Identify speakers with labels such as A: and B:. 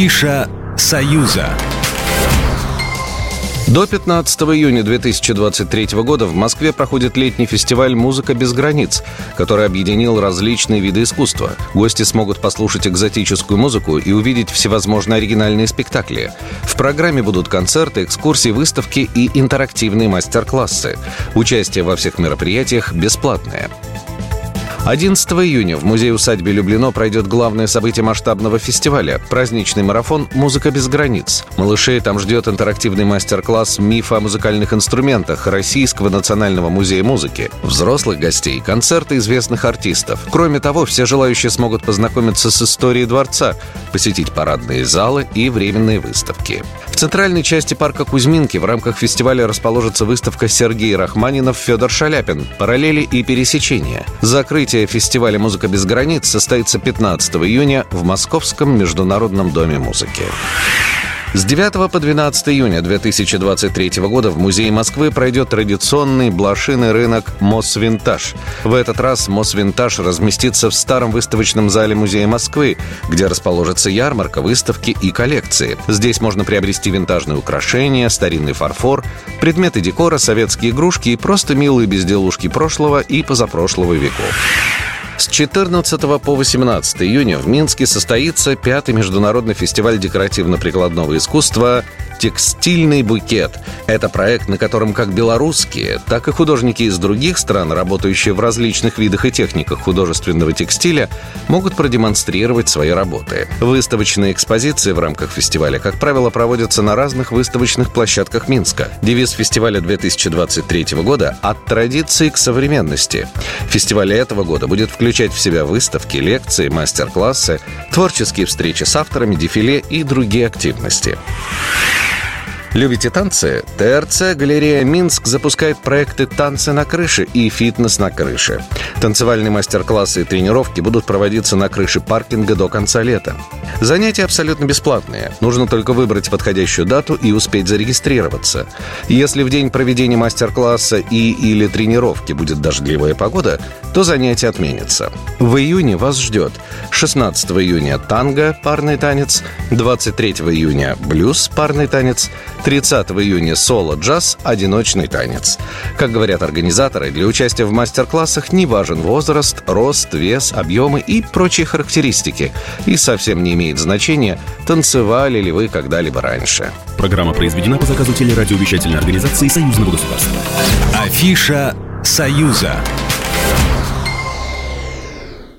A: Афиша «Союза».
B: До 15 июня 2023 года в Москве проходит летний фестиваль «Музыка без границ», который объединил различные виды искусства. Гости смогут послушать экзотическую музыку и увидеть всевозможные оригинальные спектакли. В программе будут концерты, экскурсии, выставки и интерактивные мастер-классы. Участие во всех мероприятиях бесплатное. 11 июня в музее-усадьбе Люблино пройдет главное событие масштабного фестиваля – праздничный марафон «Музыка без границ». Малышей там ждет интерактивный мастер-класс «Миф о музыкальных инструментах» Российского национального музея музыки. Взрослых гостей – концерты известных артистов. Кроме того, все желающие смогут познакомиться с историей дворца, посетить парадные залы и временные выставки. В центральной части парка Кузьминки в рамках фестиваля расположится выставка Сергей Рахманинов, Федор Шаляпин «Параллели и пересечения». Закрыть Открытие фестиваля «Музыка без границ» состоится 15 июня в Московском международном доме музыки. С 9 по 12 июня 2023 года в Музее Москвы пройдет традиционный блошиный рынок «Мосвинтаж». В этот раз «Мосвинтаж» разместится в старом выставочном зале Музея Москвы, где расположится ярмарка, выставки и коллекции. Здесь можно приобрести винтажные украшения, старинный фарфор, предметы декора, советские игрушки и просто милые безделушки прошлого и позапрошлого веков. С 14 по 18 июня в Минске состоится пятый международный фестиваль декоративно-прикладного искусства «Текстильный букет». Это проект, на котором как белорусские, так и художники из других стран, работающие в различных видах и техниках художественного текстиля, могут продемонстрировать свои работы. Выставочные экспозиции в рамках фестиваля, как правило, проводятся на разных выставочных площадках Минска. Девиз фестиваля 2023 года «От традиции к современности». Фестиваль этого года будет включать в себя выставки, лекции, мастер-классы, творческие встречи с авторами, дефиле и другие активности. Любите танцы? ТРЦ «Галерея Минск» запускает проекты «Танцы на крыше» и «Фитнес на крыше». Танцевальные мастер-классы и тренировки будут проводиться на крыше паркинга до конца лета. Занятия абсолютно бесплатные. Нужно только выбрать подходящую дату и успеть зарегистрироваться. Если в день проведения мастер-класса и или тренировки будет дождливая погода, то занятие отменится. В июне вас ждет 16 июня танго, парный танец, 23 июня блюз, парный танец, 30 июня соло-джаз, одиночный танец. Как говорят организаторы, для участия в мастер-классах не важен возраст, рост, вес, объемы и прочие характеристики. И совсем не имеет значения, танцевали ли вы когда-либо раньше.
A: Программа произведена по заказу телерадиовещательной организации Союзного государства. Афиша «Союза».